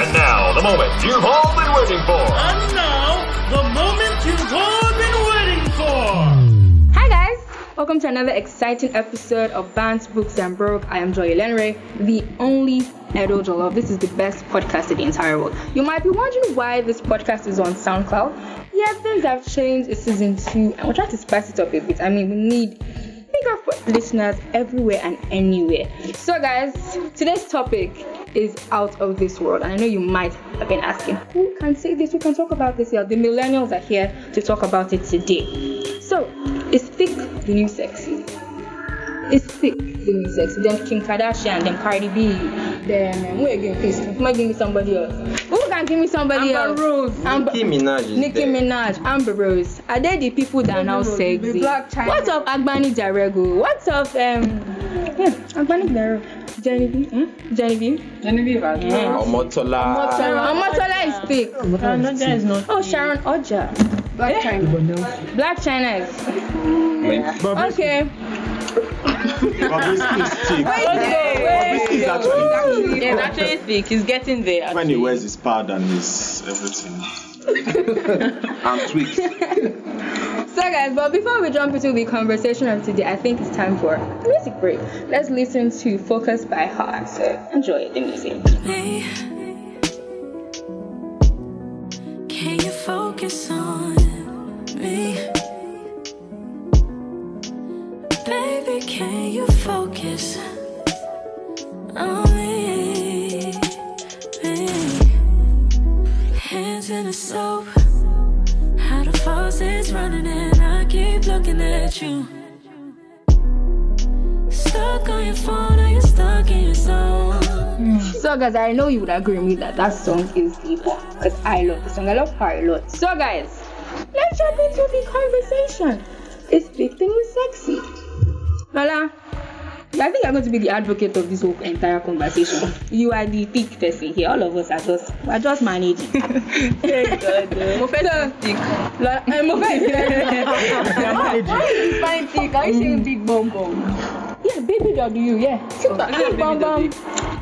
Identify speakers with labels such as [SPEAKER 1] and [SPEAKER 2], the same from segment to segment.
[SPEAKER 1] And now, the moment you've all been waiting for.
[SPEAKER 2] And now, the moment you've all been waiting for.
[SPEAKER 3] Hi guys, welcome to another exciting episode of Bants, Books and Broke. I am Joy Ilenreh, the only Edo Jollof. This is the best podcast in the entire world. You might be wondering why this podcast is on SoundCloud. Yeah, things have changed. It's season two, and we're trying to spice it up a bit. I mean, we need bigger listeners everywhere and anywhere. So, guys, today's topic is out of this world, and I know you might have been asking, who can say this? Who can talk about this Yeah, The millennials are here to talk about it today. So, is thick the new sexy? Is thick the new sexy? Then Kim Kardashian, then Cardi B, then um, who again? Please, come on, give me somebody else. Who can give me somebody
[SPEAKER 4] Amber
[SPEAKER 3] else?
[SPEAKER 4] Rose.
[SPEAKER 3] Amber-
[SPEAKER 5] Nicki Minaj is
[SPEAKER 3] Nicki
[SPEAKER 5] there.
[SPEAKER 3] Minaj, Amber Rose. Are they the people that are now
[SPEAKER 4] Rose,
[SPEAKER 3] sexy?
[SPEAKER 4] the Blac Chyna.
[SPEAKER 3] What's of Agbani Darego? What's of um yeah, Agbani Darego? Genevieve? Hmm? Genevieve?
[SPEAKER 4] Genevieve as well.
[SPEAKER 5] Omotola.
[SPEAKER 3] Omotola is thick.
[SPEAKER 4] Omotola is not.
[SPEAKER 3] Oh, Sharon Ooja.
[SPEAKER 4] Blac Chyna.
[SPEAKER 3] Blac Chyna is. Okay.
[SPEAKER 6] Bobrisky is thick. Bobrisky is actually
[SPEAKER 4] It's actually thick. He's getting there.
[SPEAKER 6] when he wears his pad and his everything. and tweaks.
[SPEAKER 3] So guys, but before we jump into the conversation of today, I think it's time for a music break. Let's listen to Focus by Heart. So enjoy the music.
[SPEAKER 7] me? Can you focus on me? me? Hands in the soap, how the faucet's running and I keep looking at you. Stuck on your phone, are you stuck in your zone?
[SPEAKER 3] So guys, I know you would agree with me that that song is deep because I love the song. I love her a lot. So guys, let's jump into the conversation. Is big thing sexy? Lola, I think I'm going to be the advocate of this whole entire conversation. You are the thick person here. All of us are just we're just managing.
[SPEAKER 4] Mo fẹ́
[SPEAKER 3] So,
[SPEAKER 4] thick.
[SPEAKER 3] Lola, eh, mo fẹ́
[SPEAKER 4] Why is he fine thick? Are you saying big bum bum?
[SPEAKER 3] Yeah, baby W, yeah. Big bum bum,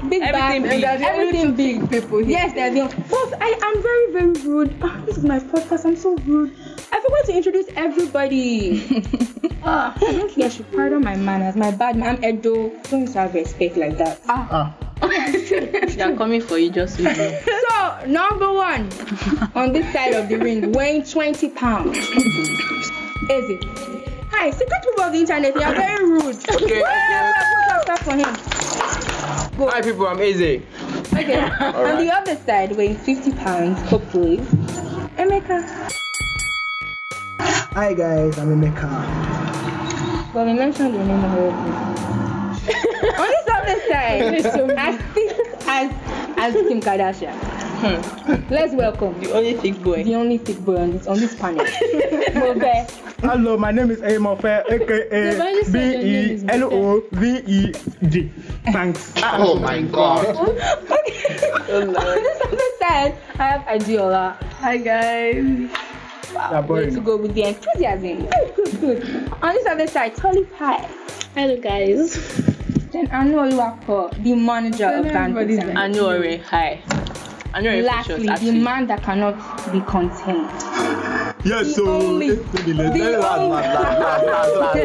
[SPEAKER 3] big
[SPEAKER 4] Everything
[SPEAKER 3] back,
[SPEAKER 4] big.
[SPEAKER 3] everything big.
[SPEAKER 4] People here.
[SPEAKER 3] Yes, they're the But I am very, very rude. Ah, this is my podcast. I'm so rude. I forgot to introduce everybody. Ah, I don't care. I should pardon my manners. My bad. I'm Edo. Don't have respect like that. Ah.
[SPEAKER 4] They're coming for you just so you know.
[SPEAKER 3] So number one on this side of the ring, weighing 20 pounds. Easy. Hi, secret people of the internet. You are very rude.
[SPEAKER 5] Okay.
[SPEAKER 3] Clap for him.
[SPEAKER 5] Hi people, I'm Eze.
[SPEAKER 3] Okay. On the other side, weighing 50 pounds, hopefully. Emeka.
[SPEAKER 8] Hi guys, I'm Emeka.
[SPEAKER 3] Well, we mentioned your name already. On this other side, as thick as, as Kim Kardashian. Hmm. Let's welcome
[SPEAKER 4] The only thick boy.
[SPEAKER 3] the only thick boy on this on this panel. Mofe.
[SPEAKER 8] Hello, my name is Amofe, aka B E L O V E G. Thanks.
[SPEAKER 5] Oh my god.
[SPEAKER 3] On this other side, I have Adiola.
[SPEAKER 4] Hi guys.
[SPEAKER 8] Yeah,
[SPEAKER 3] Way to go with the enthusiasm. Good, good, good. On this other side, Tolly Pie.
[SPEAKER 9] Hello guys.
[SPEAKER 3] Then Anu Oluwapo, the manager of
[SPEAKER 4] Everybody's
[SPEAKER 3] Bandit.
[SPEAKER 4] Anure. Hi. Anure
[SPEAKER 3] Lastly,
[SPEAKER 4] Precious,
[SPEAKER 3] the man that cannot be contained.
[SPEAKER 6] Yes,
[SPEAKER 3] The
[SPEAKER 6] so.
[SPEAKER 3] only-
[SPEAKER 6] the lad,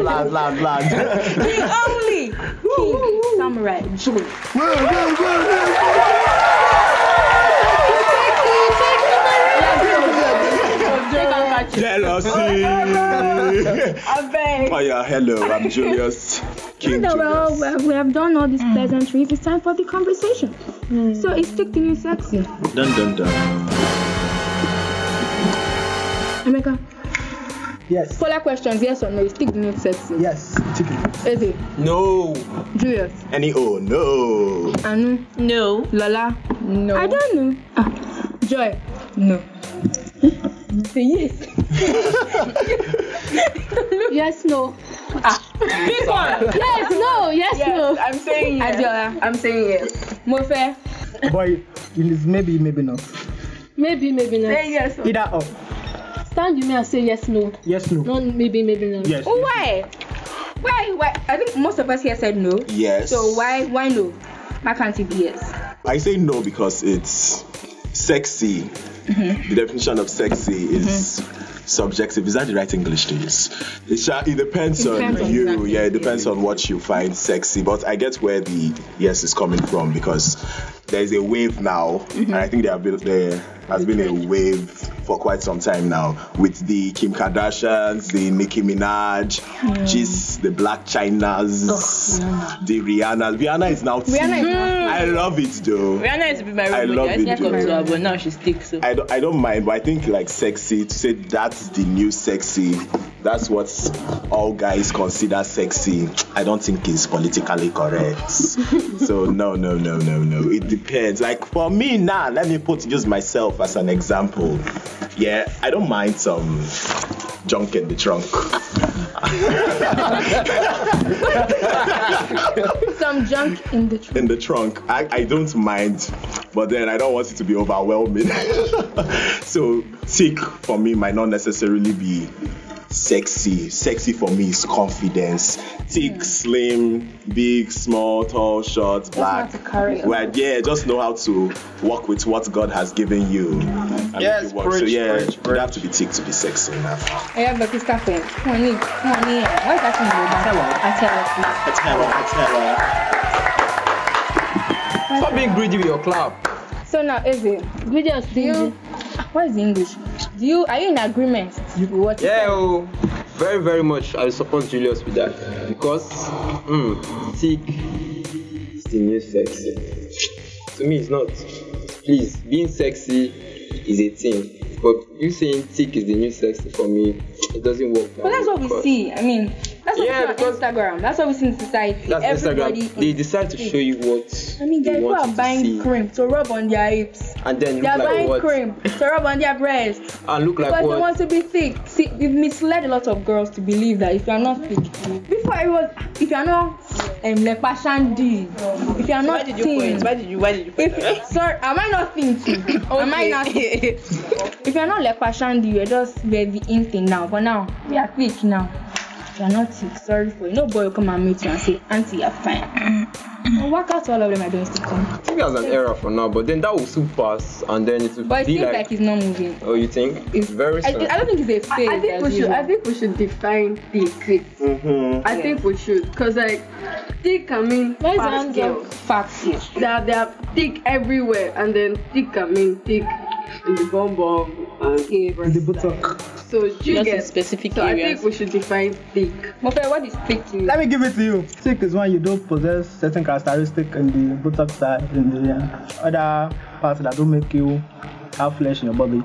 [SPEAKER 6] lad, lad, lad.
[SPEAKER 3] the only King Samurai Joe.
[SPEAKER 6] Jealousy.
[SPEAKER 3] I beg.
[SPEAKER 6] Oh yeah, hello, I'm Julius King
[SPEAKER 3] So, well,
[SPEAKER 6] Julius.
[SPEAKER 3] well, we have done all these pleasantries. It's time for the conversation. So, it's thick the new sexy.
[SPEAKER 6] Dun dun dun.
[SPEAKER 3] Emeka,
[SPEAKER 8] Yes.
[SPEAKER 3] follow questions, yes or no? It's thick the new sexy.
[SPEAKER 8] Yes. Chicken.
[SPEAKER 3] Eze,
[SPEAKER 5] No.
[SPEAKER 3] Julius,
[SPEAKER 6] Any oh no.
[SPEAKER 3] Anu,
[SPEAKER 4] No.
[SPEAKER 3] Lola.
[SPEAKER 4] No.
[SPEAKER 3] I don't know. Ah, Joy, no. You say yes.
[SPEAKER 9] Yes, no. Ah.
[SPEAKER 4] Pick one.
[SPEAKER 9] Yes, no. Yes, no.
[SPEAKER 4] I'm saying yes.
[SPEAKER 3] Adiola,
[SPEAKER 4] I'm saying yes.
[SPEAKER 3] Mofe,
[SPEAKER 8] Boy, it is maybe, maybe not.
[SPEAKER 9] Maybe, maybe not.
[SPEAKER 4] Say yes.
[SPEAKER 8] Either or.
[SPEAKER 9] Stand you may and say yes, no.
[SPEAKER 8] Yes, no.
[SPEAKER 9] No, maybe, maybe not.
[SPEAKER 8] Yes.
[SPEAKER 3] Oh, why? Why? Why? I think most of us here said no.
[SPEAKER 6] Yes.
[SPEAKER 3] So why? Why no? Why can't it be yes?
[SPEAKER 10] I say no because it's sexy. Mm-hmm. The definition of sexy is mm-hmm. Subjective. Is that the right English to use? It, sha- it depends on
[SPEAKER 3] Depends on
[SPEAKER 10] you.
[SPEAKER 3] exactly.
[SPEAKER 10] yeah, it depends on what you find sexy. But I get where the yes is coming from because there's a wave now, and I think there, have been, there has been a wave for quite some time now with the Kim Kardashians, the Nicki Minaj, hmm. just the Blac Chynas, the Rihanna. Rihanna is now.
[SPEAKER 3] Rihanna is now
[SPEAKER 10] I love it though.
[SPEAKER 4] Rihanna be my
[SPEAKER 10] I
[SPEAKER 4] role
[SPEAKER 10] love.
[SPEAKER 4] I
[SPEAKER 10] it,
[SPEAKER 4] used to come to her, but now she sticks. So.
[SPEAKER 10] I don't, I don't mind, but I think like sexy to say that's the new sexy. That's what all guys consider sexy. I don't think is politically correct. so no, no, no, no, no. It depends. Like for me now, let me put use myself as an example. Yeah, I don't mind some junk in the trunk.
[SPEAKER 3] Some junk in the trunk.
[SPEAKER 10] in the trunk. I, I don't mind, but then I don't want it to be overwhelming. so sick for me might not necessarily be sexy. Sexy for me is confidence. Thick, hmm. slim, big, small, tall, short, black.
[SPEAKER 3] how to carry it.
[SPEAKER 10] Well, yeah, just know how to work with what God has given you. And hmm.
[SPEAKER 5] Yes,
[SPEAKER 10] it work. So
[SPEAKER 5] preach,
[SPEAKER 10] yeah,
[SPEAKER 5] preach,
[SPEAKER 10] you have to be thick to be sexy enough.
[SPEAKER 3] I have a Krista friend. Honey, honey, what's that in Yoruba? I tell her.
[SPEAKER 5] Stop being greedy with your clap.
[SPEAKER 3] So now, Eze,
[SPEAKER 9] Ingredients
[SPEAKER 3] do you,
[SPEAKER 9] stingy.
[SPEAKER 3] what is the English? Do you, are you in agreement you
[SPEAKER 5] Yeah, oh, very, very much. I support Julius with that because, mm, thick is the new sexy. To me, it's not. Please, being sexy is a thing, but you saying thick is the new sexy for me, it doesn't work.
[SPEAKER 3] But that's what we see. I mean, that's what
[SPEAKER 5] Yeah,
[SPEAKER 3] we see on
[SPEAKER 5] because-
[SPEAKER 3] Instagram. That's what we see in society.
[SPEAKER 5] That's
[SPEAKER 3] Everybody
[SPEAKER 5] Instagram. They decide to show you what
[SPEAKER 3] I mean,
[SPEAKER 5] they
[SPEAKER 3] guys who are
[SPEAKER 5] you to
[SPEAKER 3] buying cream to rub on their hips.
[SPEAKER 5] and then
[SPEAKER 3] They are
[SPEAKER 5] look like
[SPEAKER 3] buying
[SPEAKER 5] what?
[SPEAKER 3] cream to rub on their breasts
[SPEAKER 5] And look like
[SPEAKER 3] because they
[SPEAKER 5] what?
[SPEAKER 3] want to be thick. See, we've misled a lot of girls to believe that if you are not thick, before it was, if you are not um, lepa shandy, if you are
[SPEAKER 4] Why
[SPEAKER 3] not
[SPEAKER 4] did you
[SPEAKER 3] thin,
[SPEAKER 4] point? Why did you? Why did you point?
[SPEAKER 3] if sorry, am I not thin too? Am I not?
[SPEAKER 4] Okay.
[SPEAKER 3] If you're not lepa shandy, you're just very in thing now. But now we are thick now. You're not thick. Sorry for you. No boy will come and meet you and say, Auntie, you're fine. And work out all of them are doing still come.
[SPEAKER 5] I think that's an error for now, but then that will soon pass, and then it will
[SPEAKER 3] But it
[SPEAKER 5] be
[SPEAKER 3] seems
[SPEAKER 5] like,
[SPEAKER 3] like, he's not moving.
[SPEAKER 5] oh, you think?
[SPEAKER 3] It's
[SPEAKER 5] very
[SPEAKER 3] I,
[SPEAKER 5] soon.
[SPEAKER 3] I don't think it's a phase.
[SPEAKER 11] I think we should.
[SPEAKER 3] usual.
[SPEAKER 11] I think we should define thick.
[SPEAKER 10] Mm-hmm.
[SPEAKER 11] I think we should, cause like thick can mean
[SPEAKER 9] Where's the
[SPEAKER 11] fat
[SPEAKER 9] hands
[SPEAKER 11] girls.
[SPEAKER 9] up?
[SPEAKER 3] facts. Yes.
[SPEAKER 11] They are, they are thick everywhere, and then thick can mean thick in the bum bum and
[SPEAKER 8] The buttock.
[SPEAKER 11] So do you
[SPEAKER 4] Just in
[SPEAKER 11] get.
[SPEAKER 4] specific
[SPEAKER 11] So I think we should define thick.
[SPEAKER 3] Mofe, what is thick to you?
[SPEAKER 8] Let me give it to you. Thick is when you don't possess certain characteristics in the buttock side, in the uh, other parts that don't make you have flesh in your body.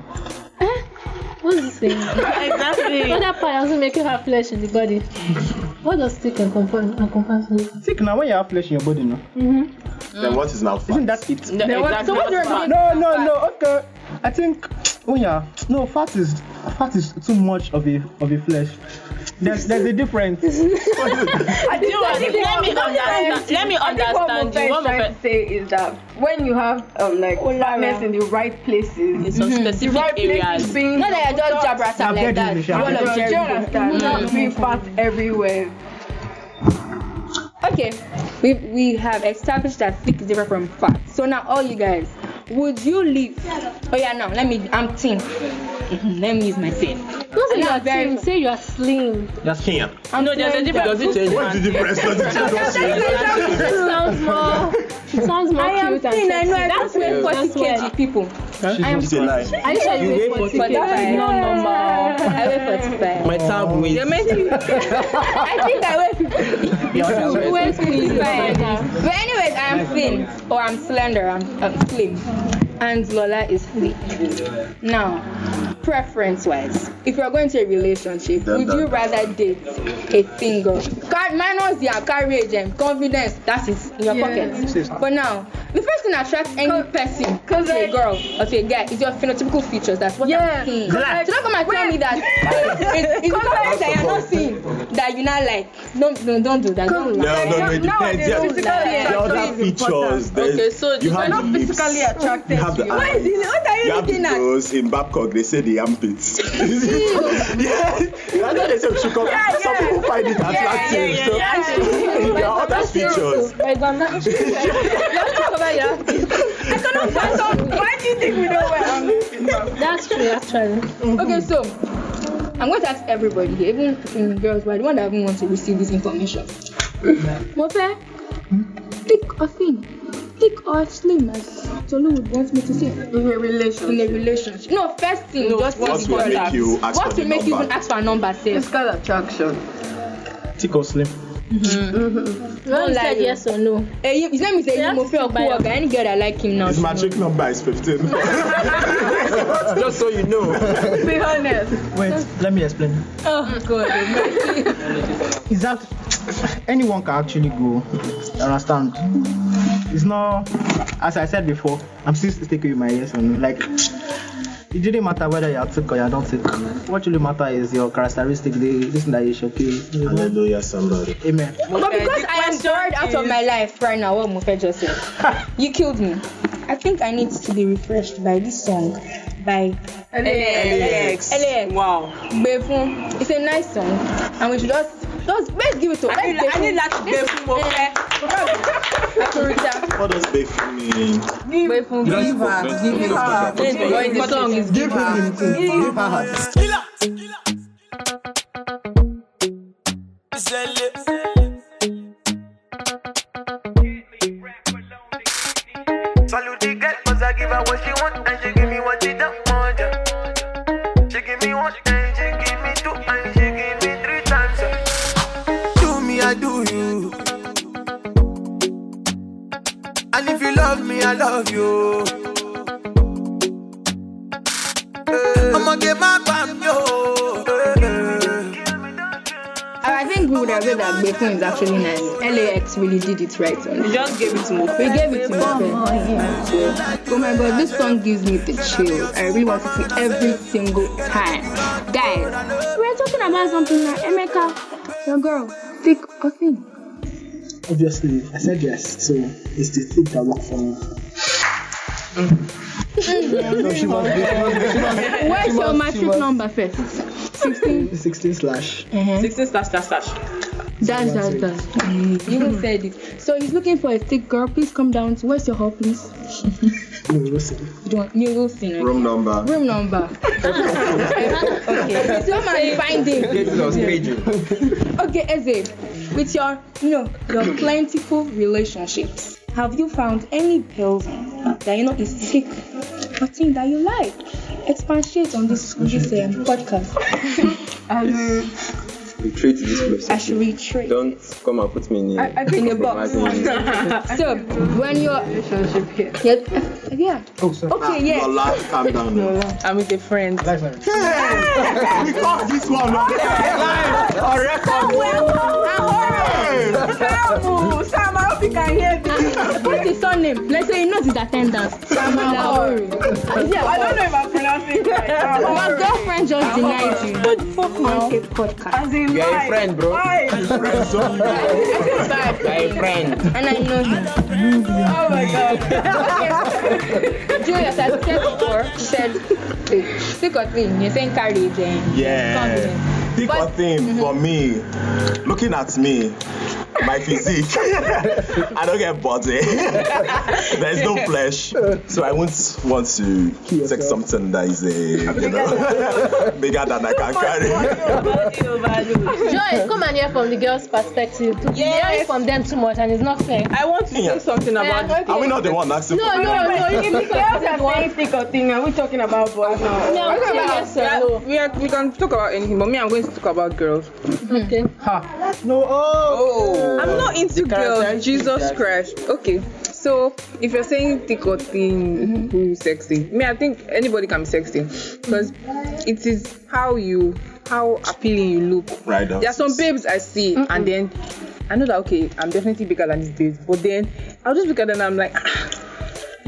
[SPEAKER 9] What's this thing?
[SPEAKER 4] exactly.
[SPEAKER 9] What other part doesn't make you have flesh in the body. What does thick encompass? encompass?
[SPEAKER 8] Thick now when you have flesh in your body, no? Mhm.
[SPEAKER 10] Then what is now fat?
[SPEAKER 8] Isn't that it?
[SPEAKER 4] No, exactly.
[SPEAKER 3] so what do you
[SPEAKER 4] What's
[SPEAKER 3] mean?
[SPEAKER 8] No, no, no. Okay. I think when you're no fat is fat is too much of a of a flesh. There's there's a difference.
[SPEAKER 4] I Do you want- let me understand. Let me
[SPEAKER 11] I think what
[SPEAKER 4] understand
[SPEAKER 11] Mofa
[SPEAKER 4] you.
[SPEAKER 11] is
[SPEAKER 4] What
[SPEAKER 11] trying to say is that when you have um like fatness in the right places,
[SPEAKER 4] in some
[SPEAKER 11] the
[SPEAKER 4] specific
[SPEAKER 11] right
[SPEAKER 4] areas.
[SPEAKER 11] being
[SPEAKER 3] Not that you're just jabrata like that. You
[SPEAKER 8] I've
[SPEAKER 3] all
[SPEAKER 8] heard
[SPEAKER 3] of
[SPEAKER 11] Do you
[SPEAKER 3] Jerry.
[SPEAKER 11] understand? Not being fat everywhere.
[SPEAKER 3] Okay, we we have established that thick is different from fat. So now, all you guys, would you leave? Oh yeah, now let me. I'm thin. Let me use my thin.
[SPEAKER 9] Don't say you are
[SPEAKER 3] not very-
[SPEAKER 9] thin. Say you are slim.
[SPEAKER 10] Just can't.
[SPEAKER 3] I'm
[SPEAKER 4] No, there's a difference.
[SPEAKER 5] Does it change?
[SPEAKER 10] What's the difference? Does it change? It.
[SPEAKER 9] It sounds more. It sounds more
[SPEAKER 3] I am
[SPEAKER 9] cute and
[SPEAKER 3] thin. I know. I
[SPEAKER 9] sexy.
[SPEAKER 3] don't weigh 40
[SPEAKER 9] That's why.
[SPEAKER 3] kg. People, I am.
[SPEAKER 10] It's a lie.
[SPEAKER 9] Are you sure
[SPEAKER 5] You
[SPEAKER 9] you
[SPEAKER 5] weigh
[SPEAKER 9] weigh
[SPEAKER 5] 40
[SPEAKER 9] 40 kg?
[SPEAKER 3] kg.
[SPEAKER 9] It's not normal.
[SPEAKER 3] I weigh 45.
[SPEAKER 5] My tab weight.
[SPEAKER 3] You're meant. I think I weigh 50. You weigh 55. But anyways, I am thin or I'm slender. I'm, I'm slim. And Lola is thick. Now, preference-wise, if you're going to a relationship,
[SPEAKER 10] Dun,
[SPEAKER 3] would you rather date a thin girl? Car- minus their courage and confidence, that is in your
[SPEAKER 11] Yes.
[SPEAKER 3] pocket. But now, the first thing that attracts any person to a girl or to a guy is your phenotypical features. That's what
[SPEAKER 11] Yeah.
[SPEAKER 3] I'm saying.
[SPEAKER 11] Like-
[SPEAKER 3] So don't come and tell me that it's, it's because that you're not seeing that you not like. Don't, no, don't do that. Don't
[SPEAKER 10] No,
[SPEAKER 3] lie.
[SPEAKER 10] no, no, it
[SPEAKER 11] Nowadays,
[SPEAKER 10] depends. Yeah,
[SPEAKER 11] physically
[SPEAKER 10] there are
[SPEAKER 11] attraction
[SPEAKER 10] other features.
[SPEAKER 4] Okay, so
[SPEAKER 10] you
[SPEAKER 4] we're
[SPEAKER 11] not
[SPEAKER 10] lips.
[SPEAKER 11] physically attracted
[SPEAKER 10] You have the
[SPEAKER 11] you.
[SPEAKER 3] What is
[SPEAKER 10] eyes.
[SPEAKER 3] it? What are you
[SPEAKER 10] You have the
[SPEAKER 3] looking at?
[SPEAKER 10] nose in Babcock. They say the armpits. yeah, that's what they say. we should come- Some people find it attractive.
[SPEAKER 3] yeah,
[SPEAKER 10] so
[SPEAKER 3] yeah,
[SPEAKER 10] there are other features.
[SPEAKER 3] But it's not- You have to cover your cannot phantom.
[SPEAKER 11] Why do you think we know where I'm looking from?
[SPEAKER 9] That's true, actually.
[SPEAKER 3] Okay, so I'm going to ask everybody here, even mm, girls, but the one that even want to receive this information. Mofe, thick or thin? Thick or slim, as Tolu would want me to say.
[SPEAKER 11] In a relationship.
[SPEAKER 3] In a relationship. No, first thing,
[SPEAKER 11] No,
[SPEAKER 3] just
[SPEAKER 10] what will make
[SPEAKER 3] contact.
[SPEAKER 10] you ask
[SPEAKER 3] What
[SPEAKER 10] for
[SPEAKER 3] will make you
[SPEAKER 10] number?
[SPEAKER 3] even ask for a number, say?
[SPEAKER 11] Physical attraction.
[SPEAKER 8] Thick or slim?
[SPEAKER 9] When you
[SPEAKER 3] lie,
[SPEAKER 9] said yes or no.
[SPEAKER 3] Hey, his name is
[SPEAKER 9] You
[SPEAKER 3] Eyi Mofe
[SPEAKER 9] your-
[SPEAKER 3] Any girl that like him now.
[SPEAKER 10] His
[SPEAKER 3] know.
[SPEAKER 10] number is 15.
[SPEAKER 5] Just so you know.
[SPEAKER 11] Be honest.
[SPEAKER 8] Wait, let me explain.
[SPEAKER 3] Oh, God.
[SPEAKER 8] Is that anyone can actually go? Understand? It's not, as I said before, I'm still sticking with my yes or no. Like, it didn't matter whether you're thick or you're not thick. What really matter is your characteristic, the this thing that you showcase. You know?
[SPEAKER 10] Hallelujah, somebody.
[SPEAKER 8] Amen.
[SPEAKER 3] But because I am bored out of my life right now, what Mofe just said, you killed me. I think I need to be refreshed by this song by
[SPEAKER 11] LAX.
[SPEAKER 3] LAX.
[SPEAKER 11] Wow.
[SPEAKER 3] Gbefun. It's a nice song, and we should just just let's give it to.
[SPEAKER 11] I need- I need that Befun Mofe.
[SPEAKER 3] Akurita.
[SPEAKER 10] What does Befu mean?
[SPEAKER 3] Befun. Give her. Give her. The song is
[SPEAKER 8] Give her. Give her
[SPEAKER 3] that Gbefun actually nice. LAX really did it right. On.
[SPEAKER 11] You just gave it to Mofe.
[SPEAKER 3] We gave it to Mofe. Oh my god, this song gives me the chills. I really want to see every single time. Guys, we're talking about something like Emeka, your girl, thick or thin.
[SPEAKER 8] Obviously, I said yes, so it's the thick that work for me. no, she must be. She must be. She must.
[SPEAKER 3] Where's
[SPEAKER 8] she
[SPEAKER 3] your
[SPEAKER 8] must- she
[SPEAKER 3] matric number first? 16?
[SPEAKER 8] 16 slash.
[SPEAKER 3] Uh-huh.
[SPEAKER 11] 16 slash slash slash.
[SPEAKER 3] That's, that's, that's. You even said it. So he's looking for a thick girl. Please come down to, where's your hall, please?
[SPEAKER 8] No, listen.
[SPEAKER 3] You don't, you will see. okay?
[SPEAKER 10] Room number.
[SPEAKER 3] Room number. okay. So man, find him.
[SPEAKER 5] This was paging.
[SPEAKER 3] Okay, Eze, with your, you know, your plentiful relationships, have you found any pills that you know is thick or thing that you like? Expatiate on this this um, podcast.
[SPEAKER 5] Retreat this person.
[SPEAKER 3] I should retreat.
[SPEAKER 5] Don't come and put me in a,
[SPEAKER 3] I think in a box.
[SPEAKER 5] compromising-
[SPEAKER 3] so when you're relationship here, yeah, yeah.
[SPEAKER 8] Oh, sorry.
[SPEAKER 3] Okay, yeah.
[SPEAKER 10] Lola, calm down. now.
[SPEAKER 11] I'm with a friend.
[SPEAKER 8] That's fine.
[SPEAKER 10] Hey, we caught this one on on record.
[SPEAKER 11] Samu, Sam, I hope you can hear me.
[SPEAKER 3] What's his surname? Let's say he knows his attendance. Samalaori.
[SPEAKER 11] Yeah, I don't know if I'm pronouncing it right.
[SPEAKER 3] Your girlfriend just denied you. What the fuck now? A podcast.
[SPEAKER 11] As in
[SPEAKER 5] You're a friend, bro.
[SPEAKER 11] Life.
[SPEAKER 3] Bad.
[SPEAKER 5] You're a friend.
[SPEAKER 3] And I know him.
[SPEAKER 11] Oh my god.
[SPEAKER 3] Okay. Julius, I said before, she said, hey, stick or thing. You're saying carry it then.
[SPEAKER 10] Yeah.
[SPEAKER 3] Confidence.
[SPEAKER 10] Thick or thin for mm-hmm. me, looking at me, my physique, I don't get body. There's no flesh, so I wouldn't want to take something that is a you know bigger than I can carry.
[SPEAKER 9] Joy, come and hear from the girl's perspective. To Yes. Hearing from them too much and it's not fair.
[SPEAKER 11] I want to say
[SPEAKER 10] Yeah.
[SPEAKER 11] something about
[SPEAKER 9] Yeah.
[SPEAKER 11] this.
[SPEAKER 10] Are we not the one asking?
[SPEAKER 9] No,
[SPEAKER 10] for
[SPEAKER 9] no, no.
[SPEAKER 11] If
[SPEAKER 9] You
[SPEAKER 11] the
[SPEAKER 9] need
[SPEAKER 11] girls
[SPEAKER 9] to
[SPEAKER 11] are saying thick or thin, are we talking about boys now?
[SPEAKER 9] No, I'm saying yes or
[SPEAKER 11] we, are, we can talk about anything, but me, I'm going to talk about girls.
[SPEAKER 9] Okay.
[SPEAKER 8] Ha. No, oh. oh.
[SPEAKER 11] I'm not into girls. Jesus. Christ. Okay. So if you're saying thick or thin, who is sexy? Me, I think anybody can be sexy because it is how you how appealing you look.
[SPEAKER 10] Right.
[SPEAKER 11] There are some babes I see, and then I know that okay, I'm definitely bigger than these babes, but then I'll just look at them and I'm like. "Ah,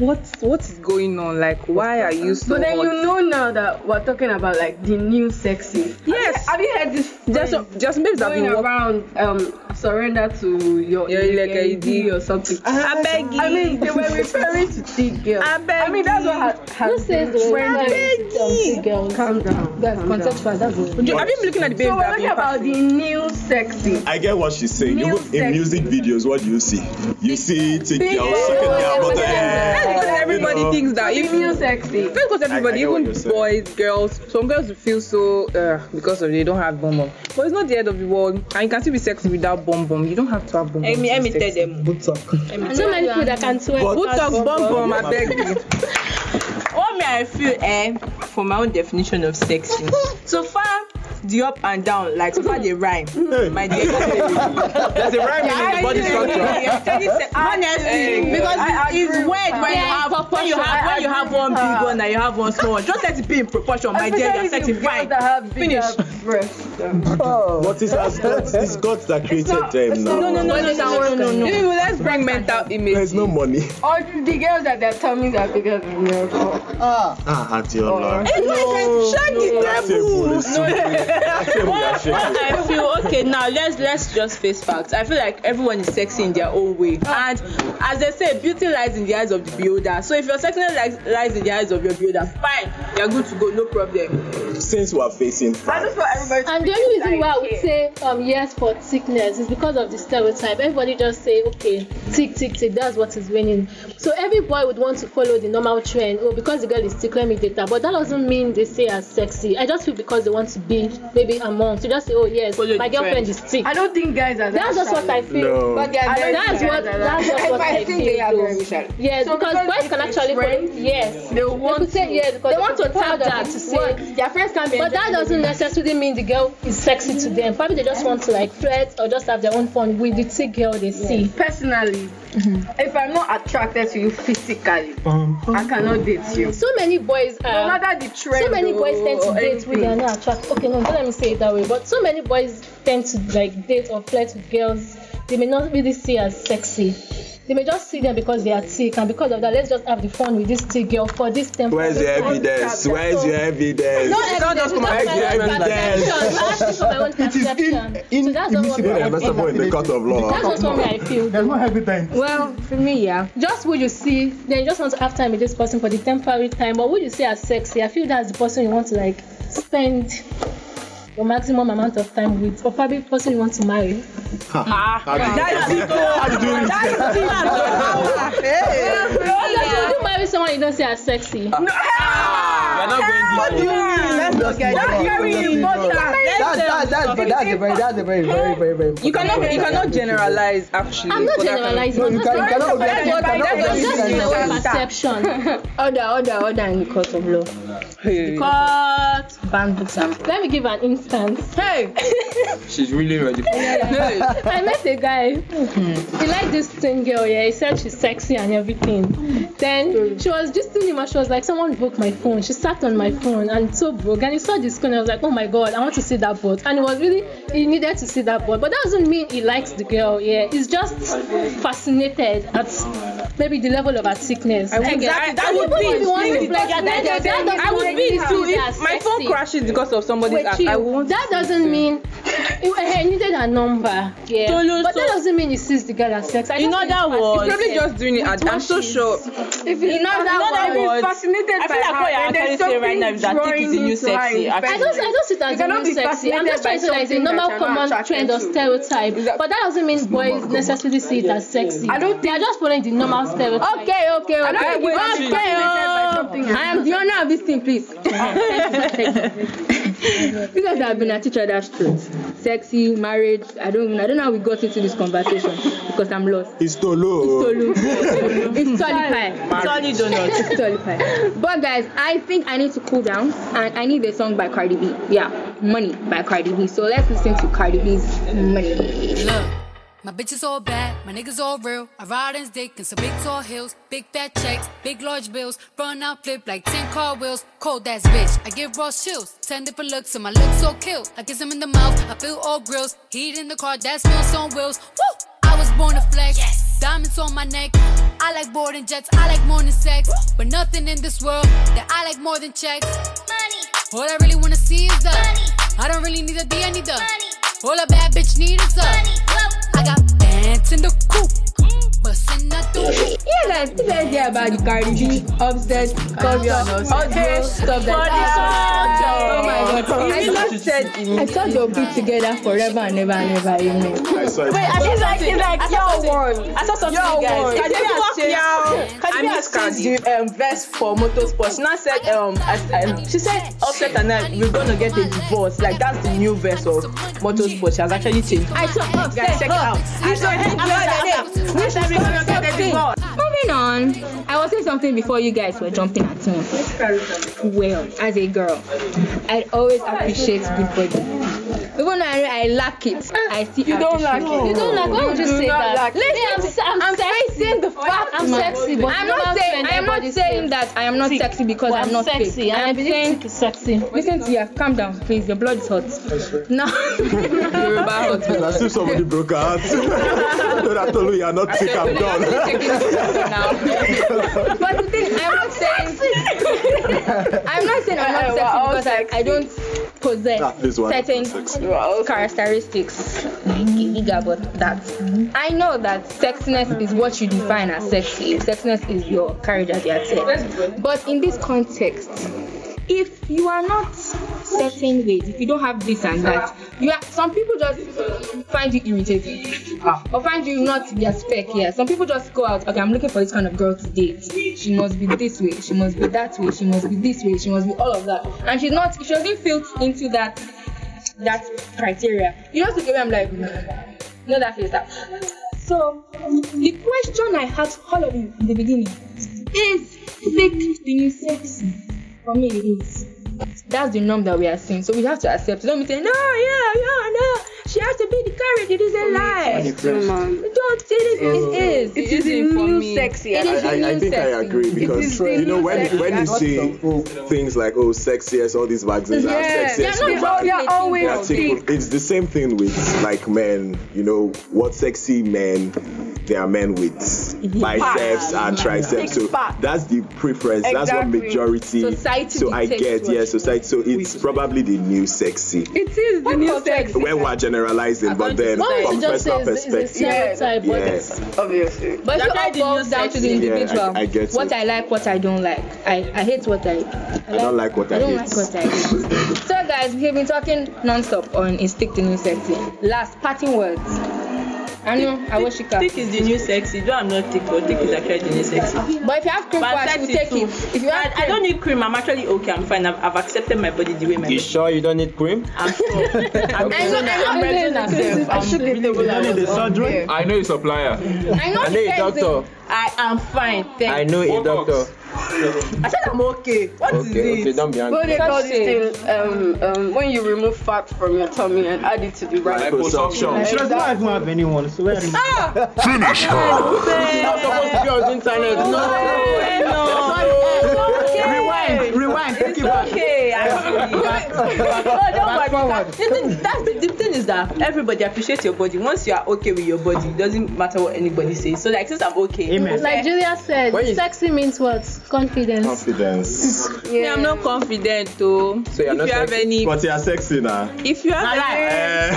[SPEAKER 11] What what is going on? Like, why are you so?
[SPEAKER 4] But then
[SPEAKER 11] hot?
[SPEAKER 4] you know now that we're talking about like the new sexy.
[SPEAKER 11] Yes.
[SPEAKER 4] Have you heard this?
[SPEAKER 11] Just some, there's babes that have
[SPEAKER 4] going
[SPEAKER 11] been working.
[SPEAKER 4] around um surrender to your
[SPEAKER 11] Your
[SPEAKER 4] illegally
[SPEAKER 11] illegally.
[SPEAKER 4] or something.
[SPEAKER 11] I beg you.
[SPEAKER 4] I mean, they were referring to thick girls.
[SPEAKER 11] I beg
[SPEAKER 4] I mean, that's what ha-
[SPEAKER 9] Who
[SPEAKER 4] has
[SPEAKER 9] says
[SPEAKER 4] been
[SPEAKER 9] the
[SPEAKER 4] trending.
[SPEAKER 9] girls?
[SPEAKER 4] Calm down.
[SPEAKER 9] That's
[SPEAKER 4] calm down.
[SPEAKER 9] That's what.
[SPEAKER 11] Have you been looking at the babes
[SPEAKER 4] So we're talking about the new sexy.
[SPEAKER 10] I get what she's saying.
[SPEAKER 4] New
[SPEAKER 10] in
[SPEAKER 4] sex.
[SPEAKER 10] music videos, what do you see? You see thick girls
[SPEAKER 4] girls.
[SPEAKER 10] sucking their butt.
[SPEAKER 11] That's because everybody
[SPEAKER 10] you know.
[SPEAKER 11] thinks that
[SPEAKER 4] The
[SPEAKER 11] if
[SPEAKER 4] new sexy.
[SPEAKER 11] That's because everybody,
[SPEAKER 10] I get
[SPEAKER 11] even boys, girls, some girls feel so uh, because of they don't have bum bum. But it's not the end of the world, and you can still be sexy without bum bum. You don't have to have bum bum.
[SPEAKER 12] Let me, tell them.
[SPEAKER 8] Talk.
[SPEAKER 9] And so many people that can swear.
[SPEAKER 11] Talk bum bum? I beg you.
[SPEAKER 12] What me I feel eh for my own definition of sexy. So far the up and down like so far they rhyme. My dear.
[SPEAKER 5] There's a rhyme in the body structure.
[SPEAKER 12] Honestly, because it's weird when you have when you have when you have one big one and you have one small one. Just let it be in proportion, my dear. You're
[SPEAKER 4] Especially the
[SPEAKER 12] sexy, fine.
[SPEAKER 4] girls that have bigger
[SPEAKER 12] Finish.
[SPEAKER 4] breasts.
[SPEAKER 10] But as God, it's God that created them now.
[SPEAKER 12] No, no, no, no, no, no, no, no.
[SPEAKER 11] Let's bring mental image.
[SPEAKER 10] There's no money.
[SPEAKER 4] Or the girls that their tummies are bigger than yours.
[SPEAKER 8] Ah,
[SPEAKER 10] Ah, Adiola.
[SPEAKER 12] Shut the
[SPEAKER 10] No.
[SPEAKER 12] What, what I feel okay now let's let's just face facts i feel like everyone is sexy in their own way and as they say beauty lies in the eyes of the beholder so if your sexiness lies, lies in the eyes of your beholder fine you're good to go no problem
[SPEAKER 10] Since we're facing
[SPEAKER 4] I just want everybody to
[SPEAKER 9] And the only reason why I would say um yes for thickness is because of the stereotype. Everybody just say, okay, thick, thick, thick, that's what is winning. So every boy would want to follow the normal trend. Oh, because the girl is thick, let me date her. But that doesn't mean they say as sexy. I just feel because they want to be maybe among. So just say, oh yes, oh,
[SPEAKER 12] Follow
[SPEAKER 9] my girlfriend is thick.
[SPEAKER 4] I don't think guys are that
[SPEAKER 9] That's just what I
[SPEAKER 4] shallow.
[SPEAKER 9] feel.
[SPEAKER 10] No.
[SPEAKER 12] but they are very
[SPEAKER 9] That's what that's just what I,
[SPEAKER 12] I think they
[SPEAKER 9] feel.
[SPEAKER 12] are
[SPEAKER 9] though.
[SPEAKER 12] very shallow.
[SPEAKER 9] Yes,
[SPEAKER 4] So
[SPEAKER 9] because
[SPEAKER 4] because
[SPEAKER 9] boys can actually
[SPEAKER 4] trend,
[SPEAKER 9] yes.
[SPEAKER 4] They want
[SPEAKER 9] could say
[SPEAKER 4] to-
[SPEAKER 9] yes because
[SPEAKER 4] they want to
[SPEAKER 9] follow
[SPEAKER 4] tap
[SPEAKER 9] that
[SPEAKER 4] that
[SPEAKER 9] to say
[SPEAKER 4] their friends can be
[SPEAKER 9] But that doesn't necessarily mean the girl is sexy to them. Probably they just want to like flirt or just have their own fun with the thick girl they see.
[SPEAKER 4] personally Mm-hmm. if i'm not attracted to you physically um, i cannot date you
[SPEAKER 9] So many boys
[SPEAKER 4] no
[SPEAKER 9] are.
[SPEAKER 4] matter the trend
[SPEAKER 9] so many boys tend to
[SPEAKER 4] or
[SPEAKER 9] date when they are not attracted. Okay, no, don't let me say it that way. But so many boys tend to like date or flirt with girls they may not really see as sexy. They may just see them because they are thick, and because of that, let's just have the fun with this thick girl for this temporary
[SPEAKER 10] Where's your evidence? Where's your evidence?
[SPEAKER 9] No evidence,
[SPEAKER 10] just come
[SPEAKER 9] it's
[SPEAKER 10] and
[SPEAKER 9] just
[SPEAKER 10] make
[SPEAKER 9] my own
[SPEAKER 10] evidence.
[SPEAKER 9] perception. I'm asking for my own perception. so that's not what I
[SPEAKER 10] investable in the
[SPEAKER 9] feel.
[SPEAKER 10] court of law.
[SPEAKER 9] That's just what I feel.
[SPEAKER 8] there's no evidence.
[SPEAKER 3] Well, for me, yeah.
[SPEAKER 9] Just who you see, then you just want to have time with this person for the temporary time. But who you see as sexy, I feel that's the person you want to like spend your maximum amount of time with, or probably person you want to marry.
[SPEAKER 10] How did you How did you
[SPEAKER 9] Because would you marry someone you don't see as sexy?
[SPEAKER 5] We're not going deep.
[SPEAKER 8] Let's not get
[SPEAKER 4] That's very important.
[SPEAKER 8] That's that's that's a very that's a very very very very.
[SPEAKER 11] You cannot you cannot generalize actually.
[SPEAKER 9] I'm not
[SPEAKER 11] for that
[SPEAKER 9] generalizing.
[SPEAKER 8] No, you can- you cannot
[SPEAKER 9] that's just
[SPEAKER 8] generalize.
[SPEAKER 9] perception.
[SPEAKER 3] Order, order, order in the court of law.
[SPEAKER 11] Hey.
[SPEAKER 9] But
[SPEAKER 3] Bants books and
[SPEAKER 9] let me give an instance.
[SPEAKER 11] Hey.
[SPEAKER 5] She's really ready for it.
[SPEAKER 9] I met a guy. He liked this thin girl, yeah. He said she's sexy and everything. Then she was just telling him, and she was like, someone broke my phone. She sat on my phone and it so broke. And he saw this screen. I was like, oh my god, I want to see that board. And it was really, he needed to see that board. But that doesn't mean he likes the girl, yeah. He's just fascinated at maybe the level of her thickness.
[SPEAKER 11] Exactly. That would be.
[SPEAKER 9] If want to
[SPEAKER 11] That-
[SPEAKER 9] flex,
[SPEAKER 11] that-
[SPEAKER 9] that
[SPEAKER 11] that-
[SPEAKER 9] doesn't
[SPEAKER 11] I would be too if
[SPEAKER 9] as
[SPEAKER 11] my phone crashes because of somebody's
[SPEAKER 9] Wait,
[SPEAKER 11] act.
[SPEAKER 9] chill.
[SPEAKER 11] I want.
[SPEAKER 9] that doesn't mean he, he needed a number. Yeah.
[SPEAKER 12] Tolu,
[SPEAKER 9] but that doesn't mean he sees the girl as sex. I
[SPEAKER 12] In
[SPEAKER 9] just think
[SPEAKER 12] other words-
[SPEAKER 11] He's probably just doing it.
[SPEAKER 9] with
[SPEAKER 11] I'm so sure.
[SPEAKER 4] If
[SPEAKER 12] In other- in other
[SPEAKER 4] if
[SPEAKER 12] words,
[SPEAKER 4] fascinated
[SPEAKER 12] I feel
[SPEAKER 4] by
[SPEAKER 12] like what
[SPEAKER 4] her,
[SPEAKER 12] you're
[SPEAKER 4] then
[SPEAKER 12] actually saying right now is that thick is the new sexy. I
[SPEAKER 9] I don't, I don't see it
[SPEAKER 4] You
[SPEAKER 9] as a
[SPEAKER 4] cannot
[SPEAKER 9] new
[SPEAKER 4] be
[SPEAKER 9] sexy. I'm just
[SPEAKER 4] fascinated
[SPEAKER 9] trying to say
[SPEAKER 4] by
[SPEAKER 9] that it's a normal
[SPEAKER 4] that you're not
[SPEAKER 9] common trend or stereotype. But that doesn't mean boys necessarily see it as sexy.
[SPEAKER 4] I don't
[SPEAKER 9] They are just following the normal stereotype.
[SPEAKER 3] Okay, okay,
[SPEAKER 4] I don't
[SPEAKER 3] okay. Okay, oh. I am the owner of this thing, please. because I've been a teacher, that's true. Sexy, marriage, I don't even, I don't know how we got into this conversation because I'm lost.
[SPEAKER 10] It's Tolo.
[SPEAKER 3] Tolu. it's Tolly
[SPEAKER 12] Solid donuts.
[SPEAKER 3] It's Tolly pie. But guys, I think I need to cool down and I need a song by Cardi B. Yeah, Money by Cardi B. So let's listen to Cardi B's Money.
[SPEAKER 13] Look, my bitches all bad, my niggas all real. I ride in dick in some big tall hills, big fat checks, big large bills. Run out, flip like 10 car wheels. Cold ass bitch, I give raw chills. 10 different looks, and my looks so kill. I kiss him in the mouth, I feel all grills. Heat in the car, that smells on wheels. Woo! I was born to flex. Yes. Diamonds on my neck. I like boarding jets, I like more than sex. But nothing in this world that I like more than checks. Money. All I really wanna see is the money. I don't really need a D, I need the money. All a bad bitch need is the money. In the coop.
[SPEAKER 3] Yeah, guys, this idea about the Cardi B, upset, audio, stuff like that. Oh my god. I thought said I thought they'll be together forever and ever and ever.
[SPEAKER 10] I.
[SPEAKER 12] Wait, I
[SPEAKER 4] It's like- it's like
[SPEAKER 12] I
[SPEAKER 4] your one.
[SPEAKER 12] I saw something, guys.
[SPEAKER 4] one.
[SPEAKER 12] Kadiri has changed.
[SPEAKER 11] y'all.
[SPEAKER 12] Kadiri
[SPEAKER 11] I
[SPEAKER 12] has the um, for motorsport. She now said, um, um, she said, Offset and I, we're gonna get a divorce. Like that's the new of motorsport. She has actually changed.
[SPEAKER 3] I saw Offset.
[SPEAKER 12] Guys, check it out.
[SPEAKER 3] I the should stop
[SPEAKER 12] get a
[SPEAKER 3] something.
[SPEAKER 12] divorce.
[SPEAKER 3] Moving on, I was saying something before you guys were jumping at me. Well, as a girl, I always appreciate good body. Even though I, I lack it, I still
[SPEAKER 4] You don't lack
[SPEAKER 3] appreciate
[SPEAKER 4] it.
[SPEAKER 9] You don't like. Why would you say that?
[SPEAKER 4] lack it.
[SPEAKER 9] Me, I'm, I'm,
[SPEAKER 3] I'm facing the fact,
[SPEAKER 9] I'm sexy, but
[SPEAKER 3] I'm not saying I'm not saying that I am not sexy because
[SPEAKER 9] well,
[SPEAKER 3] I'm not
[SPEAKER 9] sexy,
[SPEAKER 3] fake.
[SPEAKER 9] and I
[SPEAKER 3] I'm
[SPEAKER 9] believe
[SPEAKER 3] saying
[SPEAKER 9] sexy.
[SPEAKER 3] Listen to you. Calm down, please. Your blood is hot. No. Yoruba hot.
[SPEAKER 10] As if somebody broke her heart. Don't have told you you're not sick, I'm done.
[SPEAKER 3] but the thing, I'm not saying. I'm not saying I'm not
[SPEAKER 4] uh,
[SPEAKER 3] sexy because I, I don't
[SPEAKER 10] this
[SPEAKER 3] possess certain characteristics. Giga, but that I know that sexiness is what you define as sexy. Sexiness is your courage, as you had said. But in this context, if you are not certain ways, if you don't have this and that, you are, some people just find you irritating ah. or find you not a spec. Yeah, some people just go out. Okay, I'm looking for this kind of girl to date. She must be this way. She must be that way. She must be this way. She must be all of that. And she's not. She doesn't fit into that that criteria. You just look at me. I'm like, hmm, no, that feels that. So the question I had all of you in the beginning is fake the new sexy. For me, it is. That's the norm that we are seeing. So we have to accept. it. Don't be saying, no, yeah, yeah, no. She has to be the courage. It is a mm, lie. Don't say this. It is.
[SPEAKER 4] It is the new sexy.
[SPEAKER 3] It is the
[SPEAKER 10] I, I
[SPEAKER 3] new
[SPEAKER 10] think I agree because
[SPEAKER 4] the
[SPEAKER 10] you know when
[SPEAKER 4] sexy.
[SPEAKER 10] when you
[SPEAKER 4] That's
[SPEAKER 10] see things like oh sexiest all these magazines are
[SPEAKER 3] Yeah,
[SPEAKER 10] sexiest
[SPEAKER 3] they're not
[SPEAKER 10] women,
[SPEAKER 3] just
[SPEAKER 4] They're always
[SPEAKER 10] they are
[SPEAKER 4] thick.
[SPEAKER 10] thick. it's the same thing with like men you know what sexy men they are men with mm-hmm. biceps and triceps so that's the preference that's what majority
[SPEAKER 3] Society
[SPEAKER 10] so I
[SPEAKER 3] dictates
[SPEAKER 10] get
[SPEAKER 3] what
[SPEAKER 10] yeah society so it's probably the new sexy
[SPEAKER 4] It is the new sexy.
[SPEAKER 10] when we're generalizing but then
[SPEAKER 9] What
[SPEAKER 10] from
[SPEAKER 9] would just say
[SPEAKER 10] personal
[SPEAKER 9] is, is a
[SPEAKER 10] perspective
[SPEAKER 9] stereotype? but
[SPEAKER 10] yes
[SPEAKER 4] Obviously.
[SPEAKER 3] But
[SPEAKER 12] That's
[SPEAKER 3] it all boils down to the
[SPEAKER 12] sexy.
[SPEAKER 10] Yeah, I-
[SPEAKER 3] individual.
[SPEAKER 10] I get
[SPEAKER 3] what
[SPEAKER 10] it.
[SPEAKER 3] I like, what I don't like. I, I hate what I. I,
[SPEAKER 10] don't like what I
[SPEAKER 3] I don't
[SPEAKER 10] hate.
[SPEAKER 3] like what I hate. so guys, we've been talking non-stop on is stick to new sexy. Last parting words. I know, I wish you could.
[SPEAKER 12] Thick is the new sexy. Though I'm not thick, but thick is actually the new sexy.
[SPEAKER 3] But if you have cream
[SPEAKER 12] I'm
[SPEAKER 3] us, we'll take
[SPEAKER 12] too.
[SPEAKER 3] it. If you have
[SPEAKER 12] I, I don't need cream. I'm actually okay. I'm fine. I've, I've accepted my body the way my
[SPEAKER 5] You
[SPEAKER 12] body.
[SPEAKER 5] sure you don't need cream?
[SPEAKER 12] I'm sure. I'm
[SPEAKER 3] I know,
[SPEAKER 12] reasonable.
[SPEAKER 3] I
[SPEAKER 12] I'm
[SPEAKER 3] know,
[SPEAKER 12] reasonable. I'm reasonable.
[SPEAKER 8] You need the surgery?
[SPEAKER 6] I know a supplier.
[SPEAKER 3] I know,
[SPEAKER 5] I know
[SPEAKER 3] he
[SPEAKER 5] a
[SPEAKER 3] says
[SPEAKER 5] doctor.
[SPEAKER 3] it.
[SPEAKER 12] I am fine. Thank
[SPEAKER 5] I know a
[SPEAKER 6] Botox.
[SPEAKER 5] doctor.
[SPEAKER 12] I said I'm okay. What is
[SPEAKER 5] Okay, okay,
[SPEAKER 12] it?
[SPEAKER 5] don't be
[SPEAKER 4] What
[SPEAKER 5] angry.
[SPEAKER 4] they call this thing? Um, um, when you remove fat from your tummy and add it to the right.
[SPEAKER 6] Liposuction.
[SPEAKER 8] She does not even have anyone, so where is
[SPEAKER 3] Ah!
[SPEAKER 5] It's not supposed to be on the internet. No.
[SPEAKER 8] Rewind, rewind, take it back.
[SPEAKER 12] Okay, actually. don't
[SPEAKER 8] forward.
[SPEAKER 12] The thing, that's the, the thing is that everybody appreciates your body. Once you are okay with your body, it doesn't matter what anybody says. So like since I'm okay,
[SPEAKER 8] Amen.
[SPEAKER 9] Like Julia said,
[SPEAKER 5] When you-
[SPEAKER 9] sexy means what? Confidence.
[SPEAKER 10] confidence
[SPEAKER 11] Yeah, I'm not confident though.
[SPEAKER 5] So you're
[SPEAKER 11] if
[SPEAKER 5] not
[SPEAKER 11] you have any,
[SPEAKER 10] but you are sexy now
[SPEAKER 11] if you have any,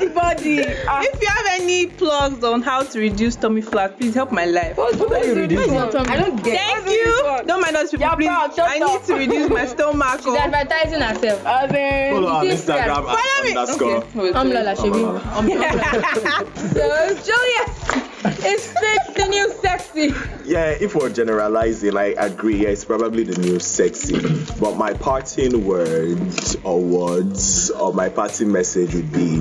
[SPEAKER 11] we the body. If you have any plugs on how to reduce tummy fat, please help my life.
[SPEAKER 5] What are you reducing?
[SPEAKER 4] I don't get.
[SPEAKER 11] Thank you. Don't mind us people,
[SPEAKER 4] Yeah,
[SPEAKER 11] please.
[SPEAKER 4] proud,
[SPEAKER 11] I need to reduce my stomach.
[SPEAKER 3] She's
[SPEAKER 11] oh.
[SPEAKER 3] advertising herself.
[SPEAKER 4] As in,
[SPEAKER 10] follow on
[SPEAKER 3] It is fair.
[SPEAKER 10] Instagram
[SPEAKER 11] Follow me.
[SPEAKER 10] underscore
[SPEAKER 11] Okay.
[SPEAKER 3] I'm Lola Shebi. So Juliet It's still the new sexy.
[SPEAKER 10] Yeah, if we're generalizing, I agree. Yeah, it's probably the new sexy. But my parting words or words or my parting message would be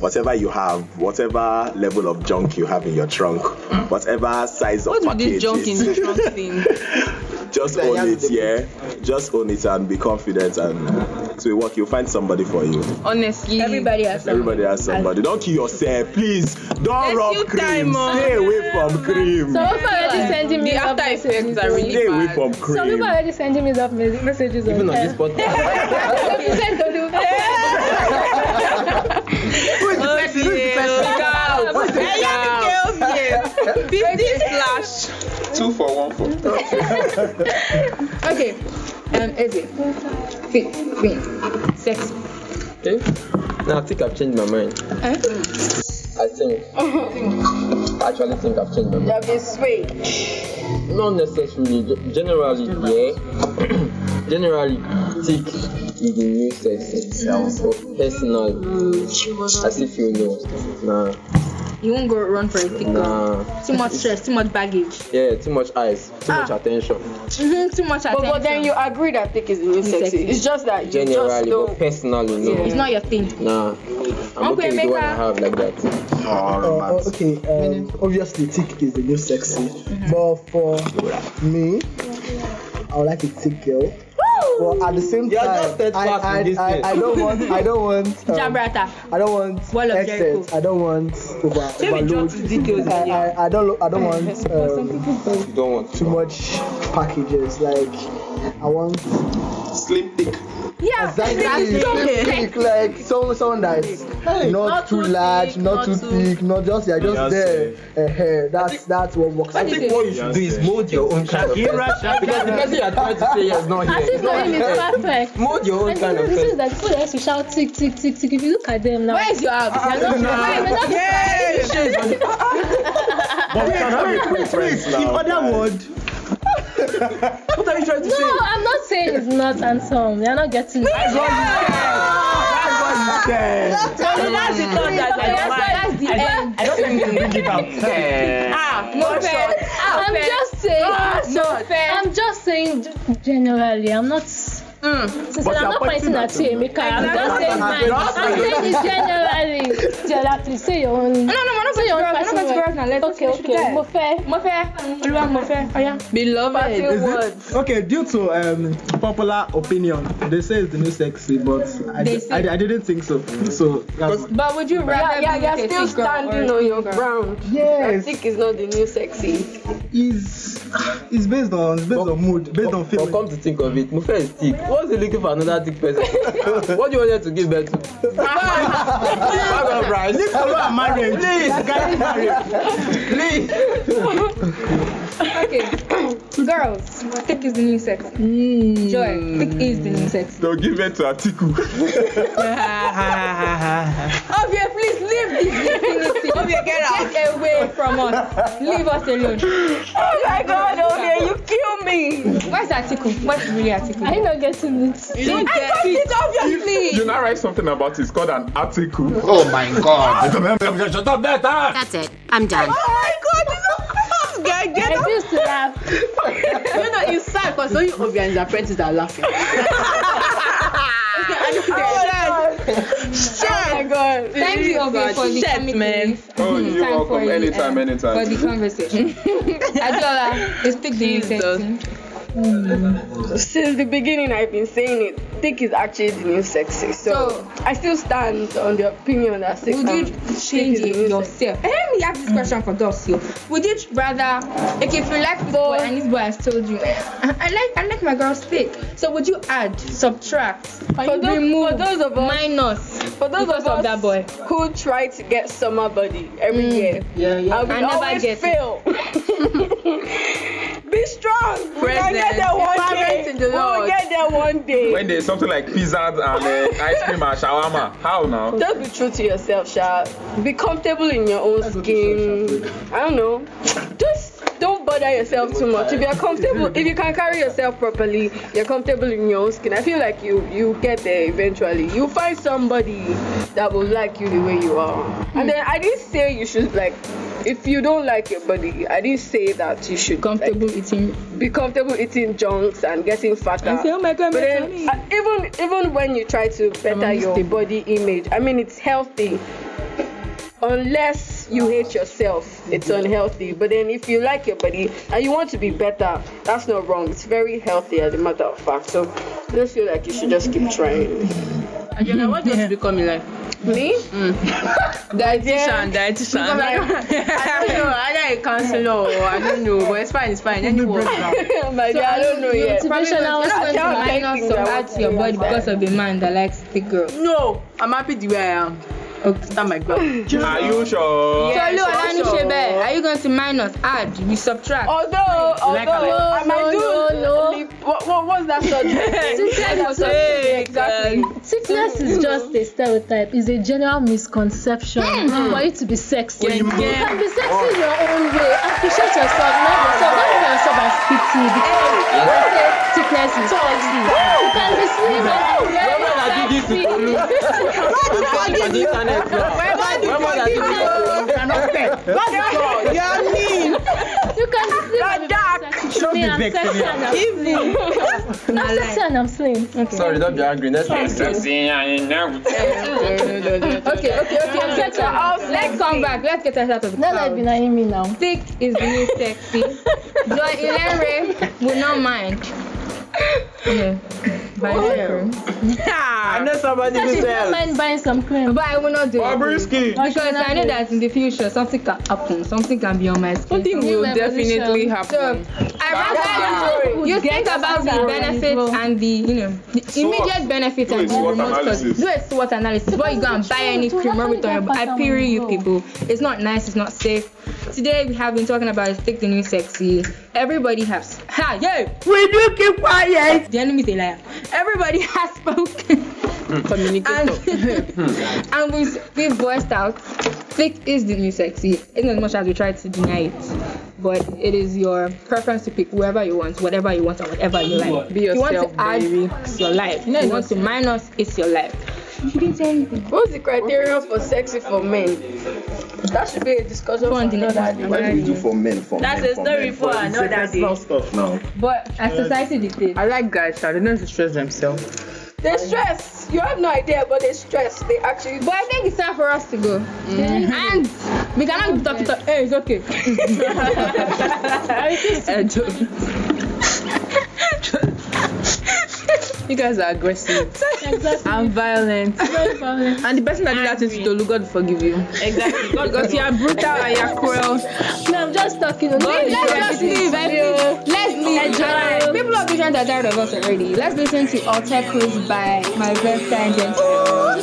[SPEAKER 10] whatever you have, whatever level of junk you have in your trunk, whatever size of
[SPEAKER 11] What's with
[SPEAKER 10] package
[SPEAKER 11] this junk in the trunk thing?
[SPEAKER 10] Just own it, yeah. Just own it and be confident and to work. You'll find somebody for you.
[SPEAKER 11] Honestly,
[SPEAKER 3] Everybody has some.
[SPEAKER 10] Everybody has somebody. Don't kill yourself, please. Don't rub
[SPEAKER 11] you
[SPEAKER 10] cream.
[SPEAKER 11] time, oh.
[SPEAKER 10] Stay away from cream.
[SPEAKER 9] Some people are already sending me
[SPEAKER 11] The
[SPEAKER 9] love
[SPEAKER 11] after effects
[SPEAKER 9] messages.
[SPEAKER 11] are really
[SPEAKER 10] Stay away
[SPEAKER 11] bad.
[SPEAKER 10] from
[SPEAKER 9] Some
[SPEAKER 10] cream.
[SPEAKER 9] people are already sending me love mes- messages
[SPEAKER 5] Even
[SPEAKER 9] on
[SPEAKER 5] on this
[SPEAKER 9] air.
[SPEAKER 5] podcast.
[SPEAKER 9] You send to the-
[SPEAKER 11] Fifty slash.
[SPEAKER 6] Two for one for.
[SPEAKER 3] Okay. Um, Eze. Fit, queen, sexy.
[SPEAKER 5] Okay. Now I think I've changed my mind.
[SPEAKER 3] Eh?
[SPEAKER 5] I think, I actually think I've changed my mind.
[SPEAKER 4] You have been swayed.
[SPEAKER 5] Not necessarily. ge- Generally, yeah. Generally, thick is the new sexy. But personally, I still feel no. Nah,
[SPEAKER 3] You won't go run for a thick girl.
[SPEAKER 5] nah.
[SPEAKER 3] Too much stress, too much baggage.
[SPEAKER 5] Yeah, too much eyes, too much
[SPEAKER 3] Ah.
[SPEAKER 5] attention.
[SPEAKER 3] Mm-hmm, too much attention.
[SPEAKER 4] But, but then you agree that thick is the new sexy.
[SPEAKER 3] sexy.
[SPEAKER 4] It's just that you just
[SPEAKER 5] Generally,
[SPEAKER 4] don't.
[SPEAKER 5] but personally, no.
[SPEAKER 3] It's not your thing.
[SPEAKER 5] Nah. I'm
[SPEAKER 3] Uncle
[SPEAKER 5] okay with the I have like that.
[SPEAKER 8] Uh, okay, um, obviously, thick is the new sexy. But for me, I would like a thick girl. But at the same
[SPEAKER 5] You are
[SPEAKER 8] time,
[SPEAKER 5] just
[SPEAKER 8] I, I, I. I don't want, I don't want, um,
[SPEAKER 3] Jabrata.
[SPEAKER 8] I don't want
[SPEAKER 3] Wall of
[SPEAKER 8] excess.
[SPEAKER 3] Jericho.
[SPEAKER 8] I don't want over,
[SPEAKER 11] Say we
[SPEAKER 8] overload.
[SPEAKER 11] jot details
[SPEAKER 8] I,
[SPEAKER 11] here.
[SPEAKER 8] I, I don't, I don't want um,
[SPEAKER 5] You don't want
[SPEAKER 8] too much packages. Like I want
[SPEAKER 10] Slim thick.
[SPEAKER 3] Yeah,
[SPEAKER 8] exactly slim thick, like someone, someone that's not,
[SPEAKER 9] not
[SPEAKER 8] too
[SPEAKER 9] too
[SPEAKER 8] large,
[SPEAKER 9] thick,
[SPEAKER 8] not,
[SPEAKER 9] not
[SPEAKER 8] too thick, not just you're just
[SPEAKER 6] Yes,
[SPEAKER 8] there. Uh, hair. That's that's what works.
[SPEAKER 5] I think what you should do is mold your own kind of person. Because the person you are trying to say here is not
[SPEAKER 9] As
[SPEAKER 5] here.
[SPEAKER 9] if for him is perfect.
[SPEAKER 5] Mold your own
[SPEAKER 9] And
[SPEAKER 5] kind
[SPEAKER 9] the
[SPEAKER 5] of
[SPEAKER 9] is
[SPEAKER 5] person.
[SPEAKER 9] that people that to shout tick tick tick tick. If you look at them now,
[SPEAKER 3] Where's your abs?
[SPEAKER 9] they're not. Not
[SPEAKER 2] But we can have a preference
[SPEAKER 8] In
[SPEAKER 2] now.
[SPEAKER 8] other words,
[SPEAKER 11] What are you trying to
[SPEAKER 9] No,
[SPEAKER 11] say?
[SPEAKER 9] I'm not saying it's not handsome. They're not getting it.
[SPEAKER 11] That's what you said.
[SPEAKER 12] So that's the thought that
[SPEAKER 9] Okay,
[SPEAKER 12] I
[SPEAKER 9] that's, that's the end.
[SPEAKER 2] I don't think you can bring it out.
[SPEAKER 12] Ah,
[SPEAKER 3] No
[SPEAKER 12] no
[SPEAKER 3] fair.
[SPEAKER 9] I'm just saying.
[SPEAKER 12] Ah,
[SPEAKER 3] No fair.
[SPEAKER 9] I'm just saying generally. I'm not.
[SPEAKER 12] Mm.
[SPEAKER 9] Since
[SPEAKER 2] But
[SPEAKER 9] I'm not pointing
[SPEAKER 2] pointing
[SPEAKER 9] at
[SPEAKER 2] at
[SPEAKER 9] you, Emeka. I'm just saying mine. I'm saying it's generally. Jella, please say your own.
[SPEAKER 3] No, no, we're not
[SPEAKER 9] Say your own
[SPEAKER 3] going to girls. We're not going to
[SPEAKER 9] personal-
[SPEAKER 3] now. Let's
[SPEAKER 9] Okay,
[SPEAKER 3] finish with
[SPEAKER 9] okay.
[SPEAKER 3] that.
[SPEAKER 9] Mo fẹ́.
[SPEAKER 3] Mofe, Oluwa Mofe. Oh yeah.
[SPEAKER 12] Beloved.
[SPEAKER 8] is it? Okay, due to um, popular opinion, they say it's the new sexy, but I, I, didn't think so. So that's,
[SPEAKER 3] But would you rather
[SPEAKER 4] Yeah, yeah,
[SPEAKER 3] be
[SPEAKER 4] you're still standing on your ground.
[SPEAKER 8] yes,
[SPEAKER 4] Thick is not the new sexy.
[SPEAKER 8] is it's based on it's based on mood, based on
[SPEAKER 5] But
[SPEAKER 8] feeling.
[SPEAKER 5] come to think of it, Mufe is thick. What's he looking for another thick person? what do you want her to give birth to? Bag of rice.
[SPEAKER 8] Hello, marriage.
[SPEAKER 5] Please,
[SPEAKER 8] Guys, marriage.
[SPEAKER 5] please.
[SPEAKER 3] Okay. Girls, thick is the new sex.
[SPEAKER 12] Hmm.
[SPEAKER 3] Joy, thick is the new sex.
[SPEAKER 6] They'll give it to Atiku.
[SPEAKER 3] Obvia, please leave this infinity. Obvia, get out. Get away from us. Leave us alone.
[SPEAKER 4] Oh my god, Ovie, you kill me.
[SPEAKER 3] Where's Atiku? What's really Atiku?
[SPEAKER 9] I'm not getting it?
[SPEAKER 12] You don't
[SPEAKER 3] I
[SPEAKER 12] get
[SPEAKER 3] got
[SPEAKER 12] it.
[SPEAKER 3] it, obviously.
[SPEAKER 6] You now write something about it. It's called an article.
[SPEAKER 1] Oh my god.
[SPEAKER 2] Shut up.
[SPEAKER 14] That's it. I'm done.
[SPEAKER 12] Oh my god, this is guy.
[SPEAKER 9] I
[SPEAKER 12] Get up.
[SPEAKER 9] refuse to laugh.
[SPEAKER 12] You know, it's sad because only Obi and his apprentices are laughing.
[SPEAKER 4] Oh my god.
[SPEAKER 3] Thank you, Obia, for the
[SPEAKER 12] Shit,
[SPEAKER 3] commitment.
[SPEAKER 12] man.
[SPEAKER 6] Oh, you're
[SPEAKER 3] time
[SPEAKER 6] welcome.
[SPEAKER 3] the,
[SPEAKER 6] Anytime,
[SPEAKER 3] uh,
[SPEAKER 6] anytime.
[SPEAKER 3] For the conversation. Adiola, is thick the new
[SPEAKER 12] Jesus.
[SPEAKER 3] sexy?
[SPEAKER 4] Since the beginning, I've been saying it. Thick is actually the new sexy. So,
[SPEAKER 3] So-
[SPEAKER 4] I still stand on the opinion that thick
[SPEAKER 3] Would you change
[SPEAKER 4] thick is the
[SPEAKER 3] it yourself? Eh, Let me ask this question for girls here. Would you rather, like, if you like this boy and this boy has told you, I, I like, I like my girls thick. So would you add, subtract,
[SPEAKER 4] For those,
[SPEAKER 3] remove,
[SPEAKER 4] for those of us,
[SPEAKER 3] minus
[SPEAKER 4] for those of us
[SPEAKER 3] of that boy?
[SPEAKER 4] who try to get summer body every year,
[SPEAKER 8] Yeah, yeah.
[SPEAKER 4] and we
[SPEAKER 3] I never
[SPEAKER 4] always
[SPEAKER 3] get it.
[SPEAKER 4] fail. Be strong. We can get
[SPEAKER 12] Present.
[SPEAKER 4] there one
[SPEAKER 12] Parent
[SPEAKER 4] day.
[SPEAKER 12] in the
[SPEAKER 4] We will
[SPEAKER 12] Lord.
[SPEAKER 4] get there one day.
[SPEAKER 6] When there's something like pizza and uh, ice cream and shawarma, how now?
[SPEAKER 4] Just be true to yourself, Sha. Be comfortable in your own skin. I don't know. Just don't bother yourself too much. If you're comfortable, if you can carry yourself properly, you're comfortable in your own skin. I feel like you you get there eventually. You find somebody that will like you the way you are. And then I didn't say you should like. If you don't like your body, I didn't say that you should
[SPEAKER 3] Comfortable
[SPEAKER 4] like,
[SPEAKER 3] eating.
[SPEAKER 4] be comfortable eating junks and getting fatter.
[SPEAKER 3] And say, oh my God,
[SPEAKER 4] but then, uh, even even when you try to better your body image, I mean it's healthy. Unless you hate yourself, it's mm-hmm. unhealthy. But then if you like your body and you want to be better, that's not wrong. It's very healthy as a matter of fact. So I just feel like you should just keep trying.
[SPEAKER 12] Ajana, what do you want to become in life?
[SPEAKER 4] Me? Mm.
[SPEAKER 12] Dietitian, dietitian. I don't know. Either a counselor or I don't know. But it's fine, it's fine. Anyone.
[SPEAKER 4] Oh my dear, I don't know yet.
[SPEAKER 9] Motivational
[SPEAKER 3] You're not going to
[SPEAKER 4] I can't
[SPEAKER 3] minus
[SPEAKER 4] think
[SPEAKER 3] some
[SPEAKER 4] that
[SPEAKER 3] add to your
[SPEAKER 4] would
[SPEAKER 3] body because of a man that likes thick girls.
[SPEAKER 12] No, I'm happy the way I am.
[SPEAKER 3] Okay.
[SPEAKER 12] Stand my ground.
[SPEAKER 6] Are you sure?
[SPEAKER 12] Yeah.
[SPEAKER 3] so, Lou, Alani
[SPEAKER 12] sure.
[SPEAKER 3] Are you going to minus, add, we subtract?
[SPEAKER 4] Although, although
[SPEAKER 2] like like-
[SPEAKER 9] no, no, no.
[SPEAKER 4] lip what, what what's that subject? Exactly.
[SPEAKER 9] sickness is just a stereotype. It's a general misconception for you to be sexy.
[SPEAKER 11] When you
[SPEAKER 9] you can be sexy in your own way. Appreciate yourself, love yourself. Don't look at yourself as pity because you say sickness is sexy. You can be slim and very sexy.
[SPEAKER 5] On the internet, bro. When was I doing this?
[SPEAKER 8] You're mean.
[SPEAKER 9] You can be slim and very sexy. To me, I'm
[SPEAKER 8] vex
[SPEAKER 9] sexy
[SPEAKER 8] me.
[SPEAKER 9] I'm slim. I'm sexy and I'm slim.
[SPEAKER 5] Sorry, don't be angry. Next time.
[SPEAKER 3] Okay, okay, okay, okay.
[SPEAKER 9] Get
[SPEAKER 3] so
[SPEAKER 9] out.
[SPEAKER 3] let's come back. Let's get us out of the
[SPEAKER 9] Not like
[SPEAKER 3] cloud.
[SPEAKER 9] denying me now.
[SPEAKER 3] Thick is the new sexy. Joy Ilenreh will not mind. Yeah. Buy some cream.
[SPEAKER 5] I know somebody
[SPEAKER 9] She
[SPEAKER 5] who
[SPEAKER 9] don't
[SPEAKER 5] sells.
[SPEAKER 9] mind buying some cream.
[SPEAKER 3] But I will not do it.
[SPEAKER 5] Bobrisky.
[SPEAKER 3] Because I know that in the future something can happen. Something can be on my skin.
[SPEAKER 11] Something will
[SPEAKER 9] revolution.
[SPEAKER 11] definitely
[SPEAKER 3] So
[SPEAKER 11] happen.
[SPEAKER 3] I rather you, you think about the benefits and the you know the immediate benefits
[SPEAKER 6] Do a
[SPEAKER 3] and the
[SPEAKER 6] SWOT
[SPEAKER 3] remote cause.
[SPEAKER 6] analysis.
[SPEAKER 3] Do a SWOT analysis before you go and buy any cream rub it on your. I pity you people. It's not nice. It's not safe. Today we have been talking about take the new sexy. Everybody has ha yeah.
[SPEAKER 8] Will you keep quiet?
[SPEAKER 3] The enemy is a liar. Everybody has spoken.
[SPEAKER 11] Communicator.
[SPEAKER 3] and and we we voiced out thick is the new sexy in as much as we try to deny it but it is your preference to pick whoever you want whatever you want and whatever you like
[SPEAKER 11] Be
[SPEAKER 3] If you want
[SPEAKER 11] yourself,
[SPEAKER 3] to add
[SPEAKER 11] baby.
[SPEAKER 3] it's your life you know you want to minus it's your life you didn't say anything
[SPEAKER 4] What's the criteria for sexy for men? That should be a discussion for
[SPEAKER 3] Go on, the
[SPEAKER 4] another
[SPEAKER 3] next
[SPEAKER 4] day.
[SPEAKER 10] What do we do for men? For
[SPEAKER 12] That's
[SPEAKER 10] men,
[SPEAKER 12] a
[SPEAKER 10] for
[SPEAKER 12] story
[SPEAKER 10] men?
[SPEAKER 12] for
[SPEAKER 10] But
[SPEAKER 12] another
[SPEAKER 10] that's
[SPEAKER 12] day.
[SPEAKER 10] not stuff now.
[SPEAKER 3] but as society dictates
[SPEAKER 11] I like guys, Charlie. They don't have stress themselves.
[SPEAKER 4] They stress. You have no idea, but they stress. They actually.
[SPEAKER 3] but I think it's time for us to go mm-hmm. and we cannot talk talking to hey it's okay
[SPEAKER 11] You guys are aggressive
[SPEAKER 9] Exactly.
[SPEAKER 11] and violent.
[SPEAKER 9] Very violent.
[SPEAKER 11] And the person that did that is Tolu, God forgive you.
[SPEAKER 12] Exactly.
[SPEAKER 11] Because you are brutal and you are cruel.
[SPEAKER 9] No, I'm just talking.
[SPEAKER 3] Let's just leave. Let's leave. Let's leave.
[SPEAKER 9] Enjoy.
[SPEAKER 3] People of Vision are tired of us already. Let's listen to Alter Cruise by my best friend Jensen.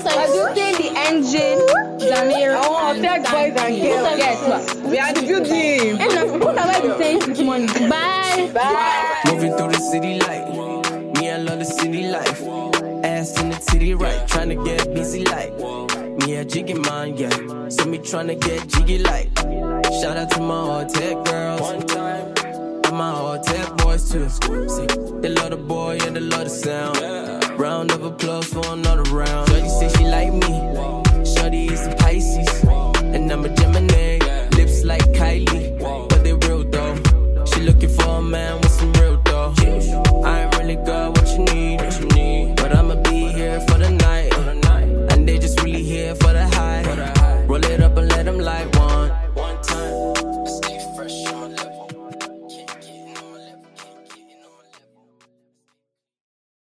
[SPEAKER 3] Producing the engine, Zamir.
[SPEAKER 4] Oh, tech boys and girls.
[SPEAKER 3] Yes, what?
[SPEAKER 11] We are the building.
[SPEAKER 3] And now, what have I been saying this morning? Bye.
[SPEAKER 4] Bye.
[SPEAKER 14] Moving through the city like me, I love the city life. Ass in the titty right, trying to get busy like. Me a jiggy man, yeah. So me trying to get jiggy like. Shout out to my hotel girls. One time. And my hotel boys too. See, they love the boy and they love the sound. Round of applause for another round. Shorty say she like me. Shorty is a Pisces. And I'm a Gemini. Lips like Kylie. But they real though. She looking for a man